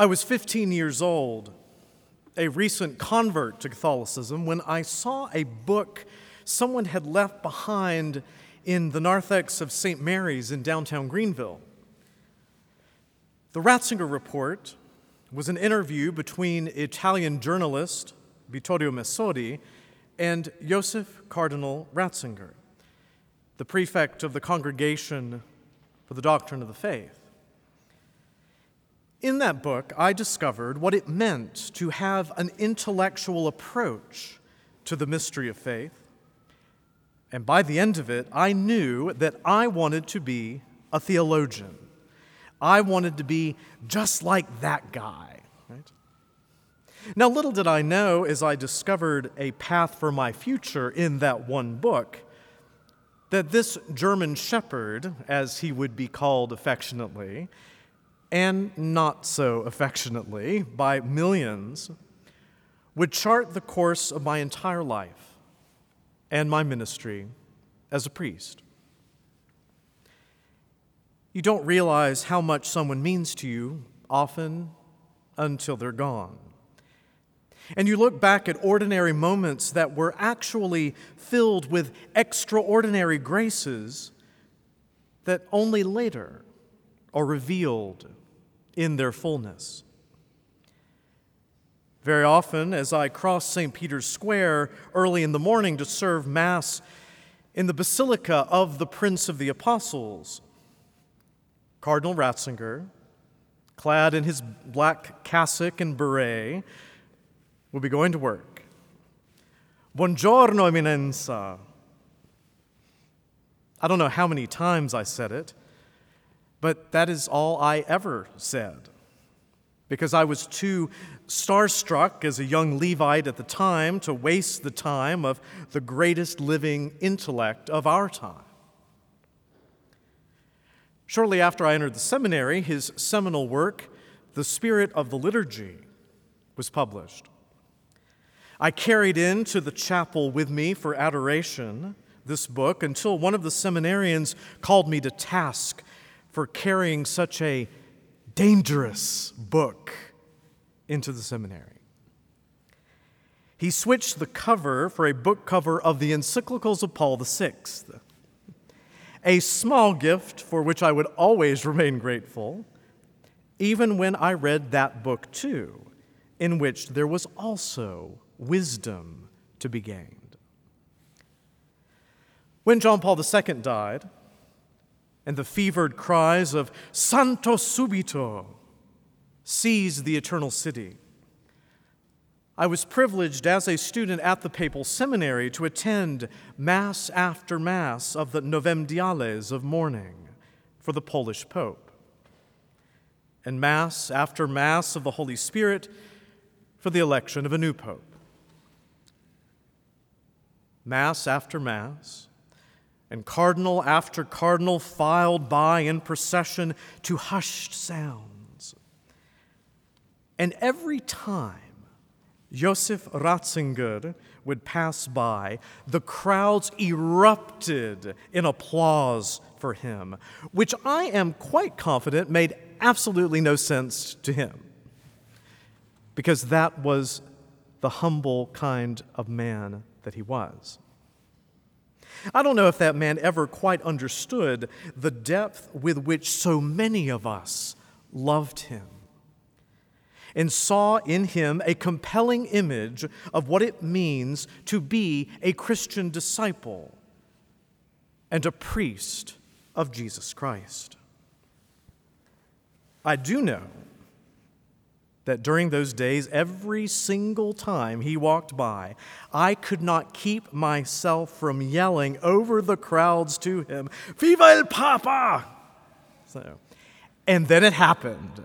I was 15 years old, a recent convert to Catholicism, when I saw a book someone had left behind in the narthex of St. Mary's in downtown Greenville. The Ratzinger Report was an interview between Italian journalist Vittorio Messori and Joseph Cardinal Ratzinger, the prefect of the Congregation for the Doctrine of the Faith. In that book, I discovered what it meant to have an intellectual approach to the mystery of faith. And by the end of it, I knew that I wanted to be a theologian. I wanted to be just like that guy. Right? Now, little did I know as I discovered a path for my future in that one book that this German shepherd, as he would be called affectionately, and not so affectionately by millions, would chart the course of my entire life and my ministry as a priest. You don't realize how much someone means to you often until they're gone. And you look back at ordinary moments that were actually filled with extraordinary graces that only later are revealed in their fullness. Very often, as I cross St. Peter's Square early in the morning to serve Mass in the Basilica of the Prince of the Apostles, Cardinal Ratzinger, clad in his black cassock and beret, will be going to work. Buongiorno, Eminenza. I don't know how many times I said it. But that is all I ever said. Because I was too starstruck as a young Levite at the time to waste the time of the greatest living intellect of our time. Shortly after I entered the seminary, his seminal work, The Spirit of the Liturgy, was published. I carried into the chapel with me for adoration this book until one of the seminarians called me to task for carrying such a dangerous book into the seminary. He switched the cover for a book cover of the encyclicals of Paul VI, a small gift for which I would always remain grateful, even when I read that book too, in which there was also wisdom to be gained. When John Paul II died, and the fevered cries of Santo Subito seized the eternal city. I was privileged as a student at the Papal Seminary to attend Mass after Mass of the Novem Diales of mourning for the Polish Pope, and Mass after Mass of the Holy Spirit for the election of a new Pope. Mass after Mass and cardinal after cardinal filed by in procession to hushed sounds. And every time Joseph Ratzinger would pass by, the crowds erupted in applause for him, which I am quite confident made absolutely no sense to him, because that was the humble kind of man that he was. I don't know if that man ever quite understood the depth with which so many of us loved him and saw in him a compelling image of what it means to be a Christian disciple and a priest of Jesus Christ. I do know that during those days, every single time he walked by, I could not keep myself from yelling over the crowds to him, Viva el Papa! So, and then it happened.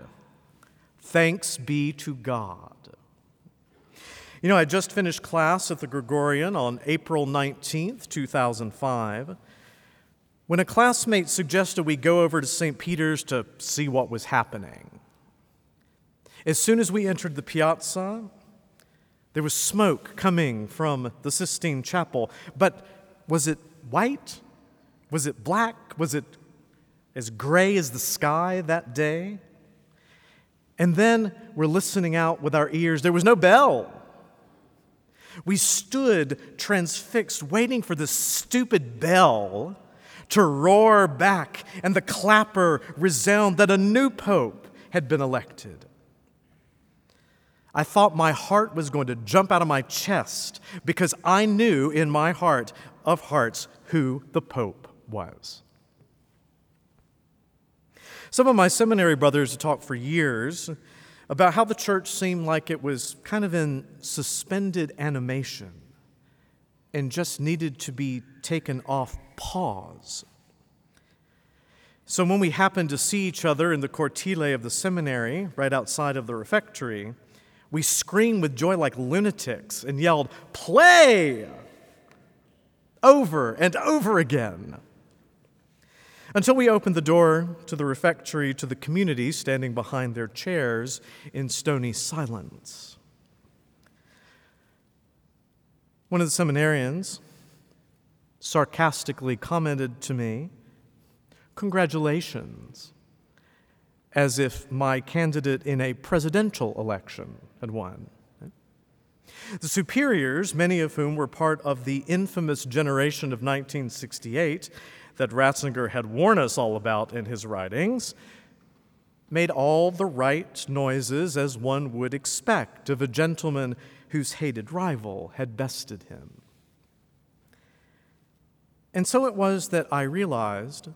Thanks be to God. You know, I just finished class at the Gregorian on April 19th, 2005, when a classmate suggested we go over to St. Peter's to see what was happening. As soon as we entered the piazza, there was smoke coming from the Sistine Chapel. But was it white? Was it black? Was it as gray as the sky that day? And then we're listening out with our ears. There was no bell. We stood transfixed, waiting for this stupid bell to roar back and the clapper resound that a new pope had been elected. I thought my heart was going to jump out of my chest because I knew in my heart of hearts who the pope was. Some of my seminary brothers talked for years about how the church seemed like it was kind of in suspended animation and just needed to be taken off pause. So when we happened to see each other in the cortile of the seminary, right outside of the refectory, we screamed with joy like lunatics and yelled, Play! over and over again. Until we opened the door to the refectory to the community standing behind their chairs in stony silence. One of the seminarians sarcastically commented to me, Congratulations, as if my candidate in a presidential election had won. The superiors, many of whom were part of the infamous generation of 1968 that Ratzinger had warned us all about in his writings, made all the right noises as one would expect of a gentleman whose hated rival had bested him. And so it was that I realized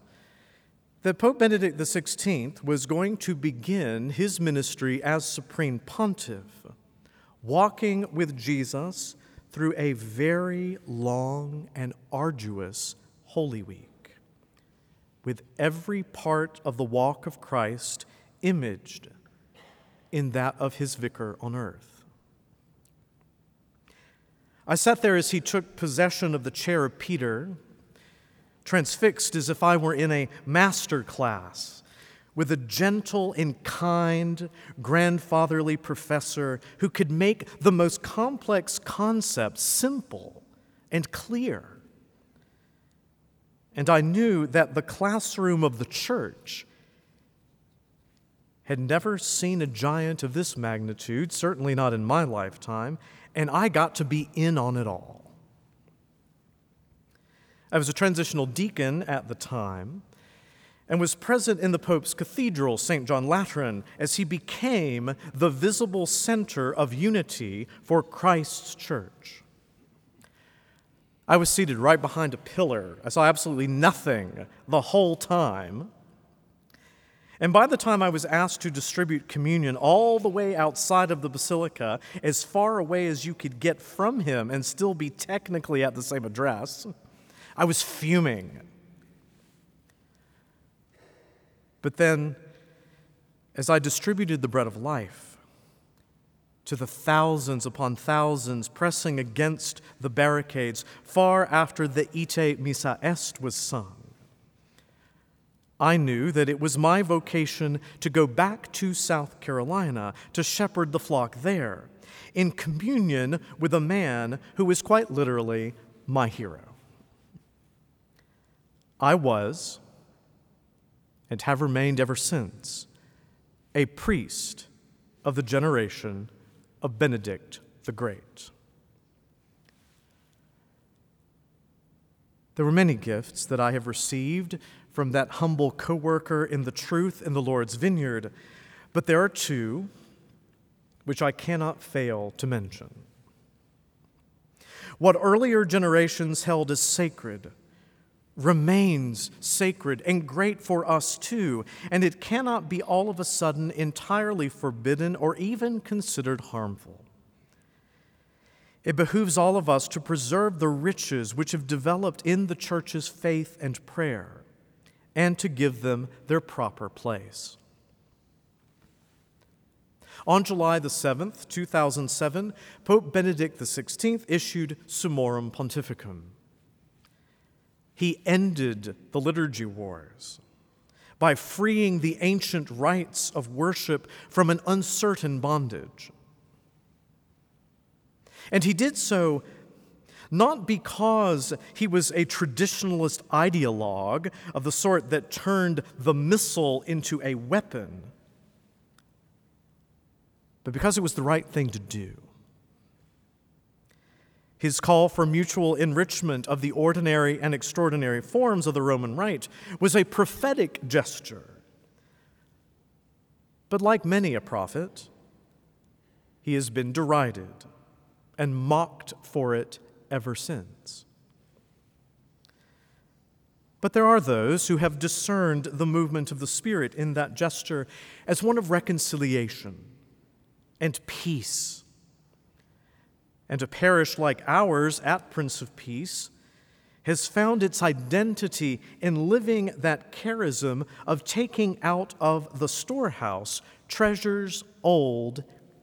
that Pope Benedict XVI was going to begin his ministry as Supreme Pontiff, walking with Jesus through a very long and arduous Holy Week, with every part of the walk of Christ imaged in that of his vicar on earth. I sat there as he took possession of the chair of Peter transfixed as if I were in a master class with a gentle and kind grandfatherly professor who could make the most complex concepts simple and clear. And I knew that the classroom of the church had never seen a giant of this magnitude, certainly not in my lifetime, and I got to be in on it all. I was a transitional deacon at the time and was present in the Pope's cathedral, St. John Lateran, as he became the visible center of unity for Christ's church. I was seated right behind a pillar. I saw absolutely nothing the whole time. And by the time I was asked to distribute communion all the way outside of the basilica, as far away as you could get from him and still be technically at the same address, I was fuming. But then, as I distributed the bread of life to the thousands upon thousands pressing against the barricades far after the Ite Missa Est was sung, I knew that it was my vocation to go back to South Carolina to shepherd the flock there, in communion with a man who is quite literally my hero. I was, and have remained ever since, a priest of the generation of Benedict the Great. There were many gifts that I have received from that humble co worker in the truth in the Lord's vineyard, but there are two which I cannot fail to mention. What earlier generations held as sacred remains sacred and great for us too, and it cannot be all of a sudden entirely forbidden or even considered harmful. It behooves all of us to preserve the riches which have developed in the church's faith and prayer and to give them their proper place. On July the 7th, 2007, Pope Benedict XVI issued Summorum Pontificum he ended the liturgy wars by freeing the ancient rites of worship from an uncertain bondage. And he did so not because he was a traditionalist ideologue of the sort that turned the missal into a weapon, but because it was the right thing to do. His call for mutual enrichment of the ordinary and extraordinary forms of the Roman Rite was a prophetic gesture. But like many a prophet, he has been derided and mocked for it ever since. But there are those who have discerned the movement of the Spirit in that gesture as one of reconciliation and peace. And a parish like ours at Prince of Peace has found its identity in living that charism of taking out of the storehouse treasures old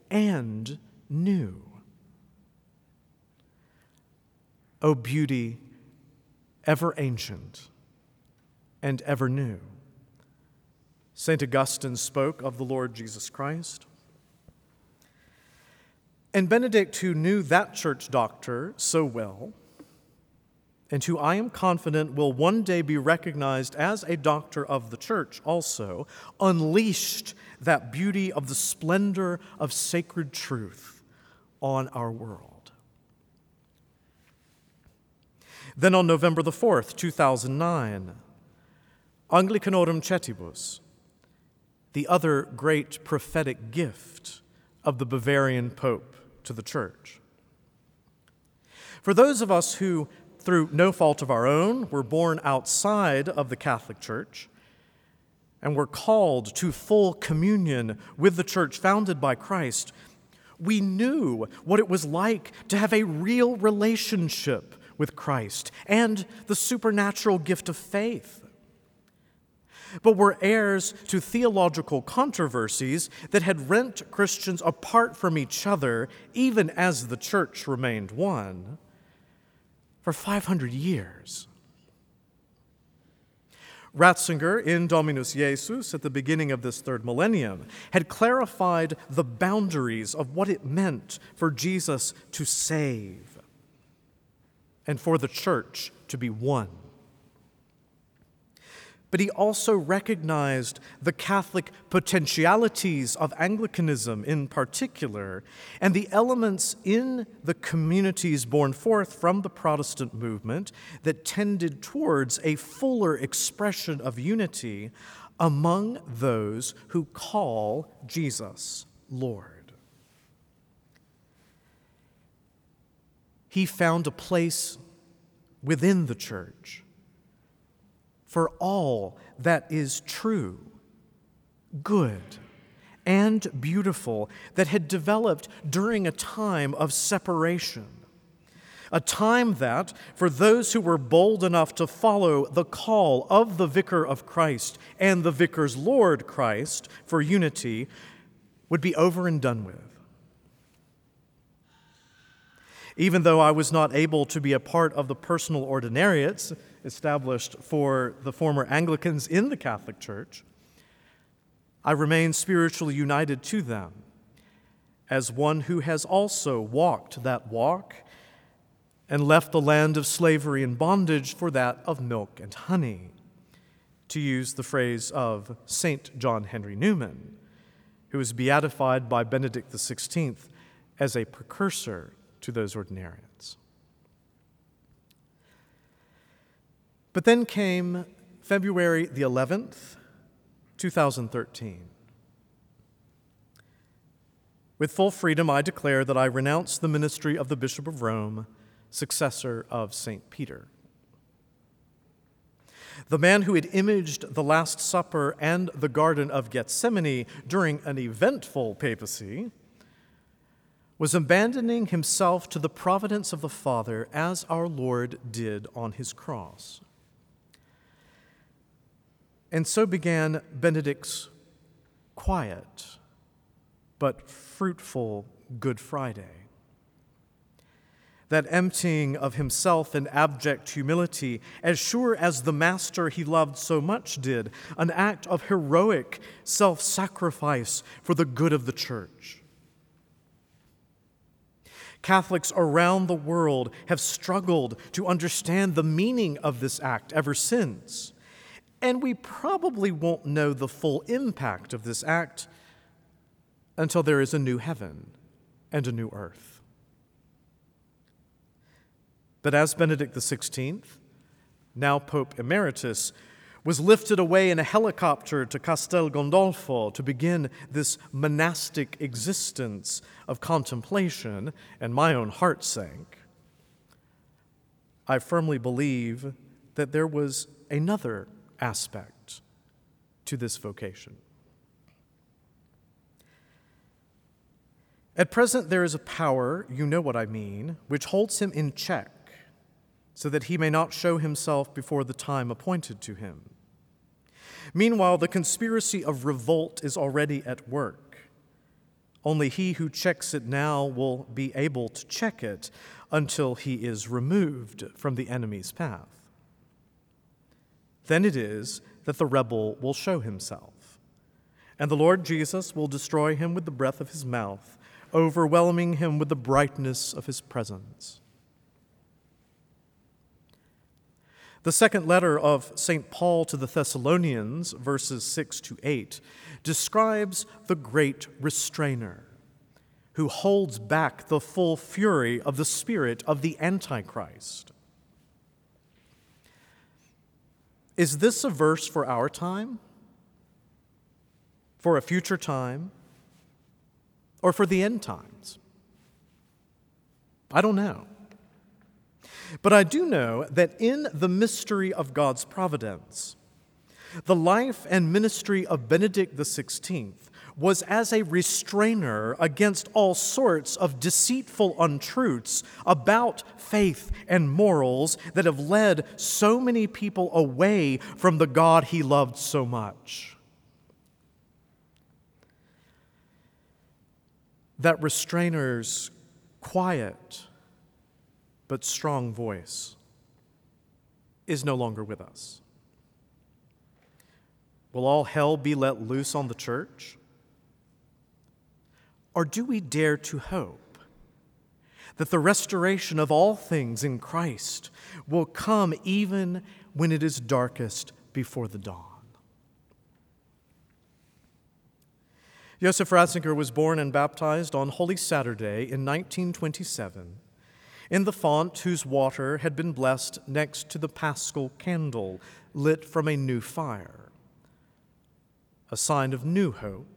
and new. O beauty ever ancient and ever new. St. Augustine spoke of the Lord Jesus Christ. And Benedict, who knew that church doctor so well, and who I am confident will one day be recognized as a doctor of the church also, unleashed that beauty of the splendor of sacred truth on our world. Then on November the 4th, 2009, Anglicanorum Coetibus, the other great prophetic gift of the Bavarian Pope to the Church. For those of us who, through no fault of our own, were born outside of the Catholic Church and were called to full communion with the church founded by Christ, we knew what it was like to have a real relationship with Christ and the supernatural gift of faith but were heirs to theological controversies that had rent Christians apart from each other, even as the church remained one, for 500 years. Ratzinger, in Dominus Iesus, at the beginning of this third millennium, had clarified the boundaries of what it meant for Jesus to save and for the church to be one but he also recognized the Catholic potentialities of Anglicanism in particular, and the elements in the communities born forth from the Protestant movement that tended towards a fuller expression of unity among those who call Jesus Lord. He found a place within the church for all that is true, good, and beautiful that had developed during a time of separation. A time that, for those who were bold enough to follow the call of the Vicar of Christ and the Vicar's Lord Christ for unity, would be over and done with. Even though I was not able to be a part of the personal ordinariates established for the former Anglicans in the Catholic Church, I remain spiritually united to them as one who has also walked that walk and left the land of slavery and bondage for that of milk and honey, to use the phrase of St. John Henry Newman, who was beatified by Benedict XVI as a precursor to those ordinarians. But then came February the 11th, 2013. With full freedom, I declare that I renounce the ministry of the Bishop of Rome, successor of St. Peter. The man who had imaged the Last Supper and the Garden of Gethsemane during an eventful papacy was abandoning himself to the providence of the Father as our Lord did on his cross. And so began Benedict's quiet but fruitful Good Friday. That emptying of himself in abject humility, as sure as the Master he loved so much did, an act of heroic self sacrifice for the good of the church. Catholics around the world have struggled to understand the meaning of this act ever since. And we probably won't know the full impact of this act until there is a new heaven and a new earth. But as Benedict XVI, now Pope Emeritus, was lifted away in a helicopter to Castel Gandolfo to begin this monastic existence of contemplation, and my own heart sank. I firmly believe that there was another aspect to this vocation. At present, there is a power, you know what I mean, which holds him in check so that he may not show himself before the time appointed to him. Meanwhile, the conspiracy of revolt is already at work. Only he who checks it now will be able to check it until he is removed from the enemy's path. Then it is that the rebel will show himself, and the Lord Jesus will destroy him with the breath of his mouth, overwhelming him with the brightness of his presence. The second letter of St. Paul to the Thessalonians, verses 6 to 8, describes the great restrainer who holds back the full fury of the spirit of the Antichrist. Is this a verse for our time? For a future time? Or for the end times? I don't know. But I do know that in the mystery of God's providence, the life and ministry of Benedict XVI was as a restrainer against all sorts of deceitful untruths about faith and morals that have led so many people away from the God he loved so much. That restrainer's quiet, but strong voice is no longer with us. Will all hell be let loose on the church? Or do we dare to hope that the restoration of all things in Christ will come even when it is darkest before the dawn? Joseph Ratzinger was born and baptized on Holy Saturday in 1927 in the font whose water had been blessed next to the paschal candle lit from a new fire, a sign of new hope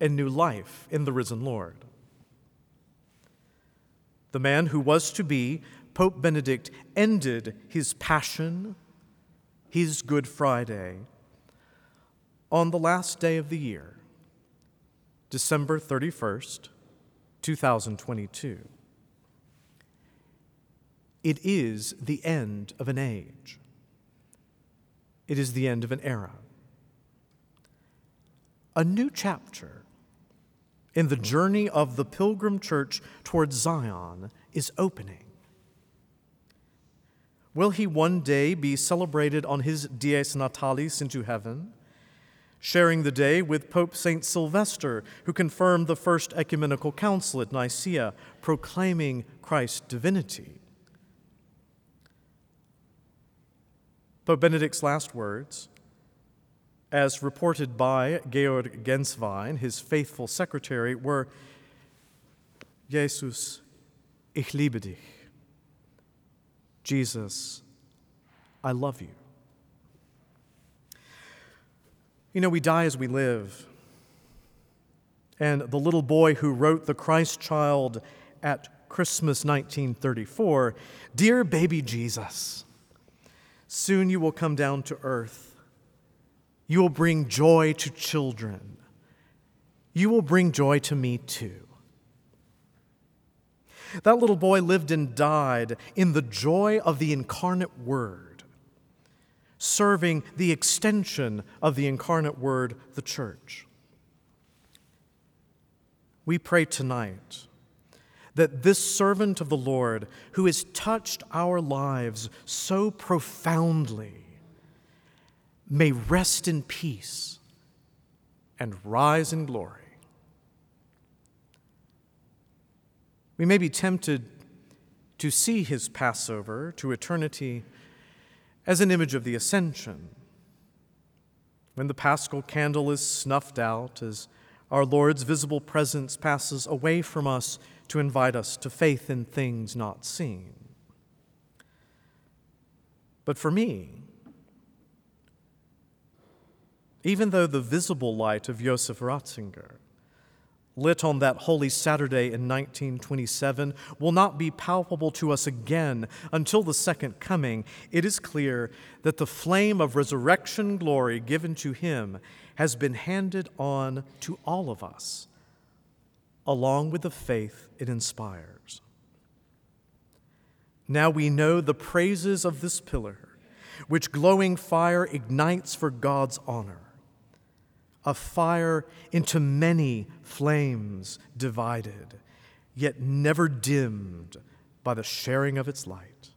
and new life in the risen Lord. The man who was to be Pope Benedict ended his passion, his Good Friday, on the last day of the year, December 31st, 2022. It is the end of an age. It is the end of an era. A new chapter in the journey of the pilgrim church towards Zion is opening. Will he one day be celebrated on his Dies Natalis into heaven, sharing the day with Pope St. Sylvester, who confirmed the First Ecumenical Council at Nicaea, proclaiming Christ's divinity? Pope Benedict's last words, as reported by Georg Gänswein, his faithful secretary, were Jesus, ich liebe dich. Jesus, I love you. You know, we die as we live. And the little boy who wrote The Christ Child at Christmas 1934, Dear baby Jesus, Soon you will come down to earth. You will bring joy to children. You will bring joy to me too. That little boy lived and died in the joy of the incarnate Word, serving the extension of the incarnate Word, the church. We pray tonight that this servant of the Lord, who has touched our lives so profoundly, may rest in peace and rise in glory. We may be tempted to see his Passover to eternity as an image of the ascension. When the paschal candle is snuffed out, as Our Lord's visible presence passes away from us to invite us to faith in things not seen. But for me, even though the visible light of Josef Ratzinger, lit on that Holy Saturday in 1927, will not be palpable to us again until the second coming, it is clear that the flame of resurrection glory given to him has been handed on to all of us, along with the faith it inspires. Now we know the praises of this pillar, which glowing fire ignites for God's honor, a fire into many flames divided, yet never dimmed by the sharing of its light.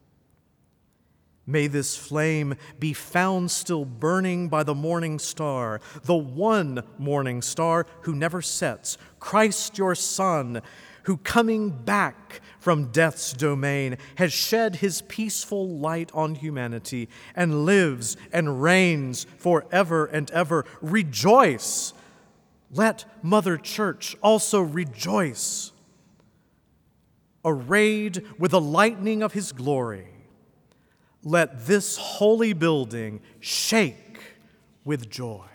May this flame be found still burning by the morning star, the one morning star who never sets, Christ your Son, who coming back from death's domain has shed his peaceful light on humanity and lives and reigns forever and ever. Rejoice! Let Mother Church also rejoice. Arrayed with the lightning of his glory, let this holy building shake with joy.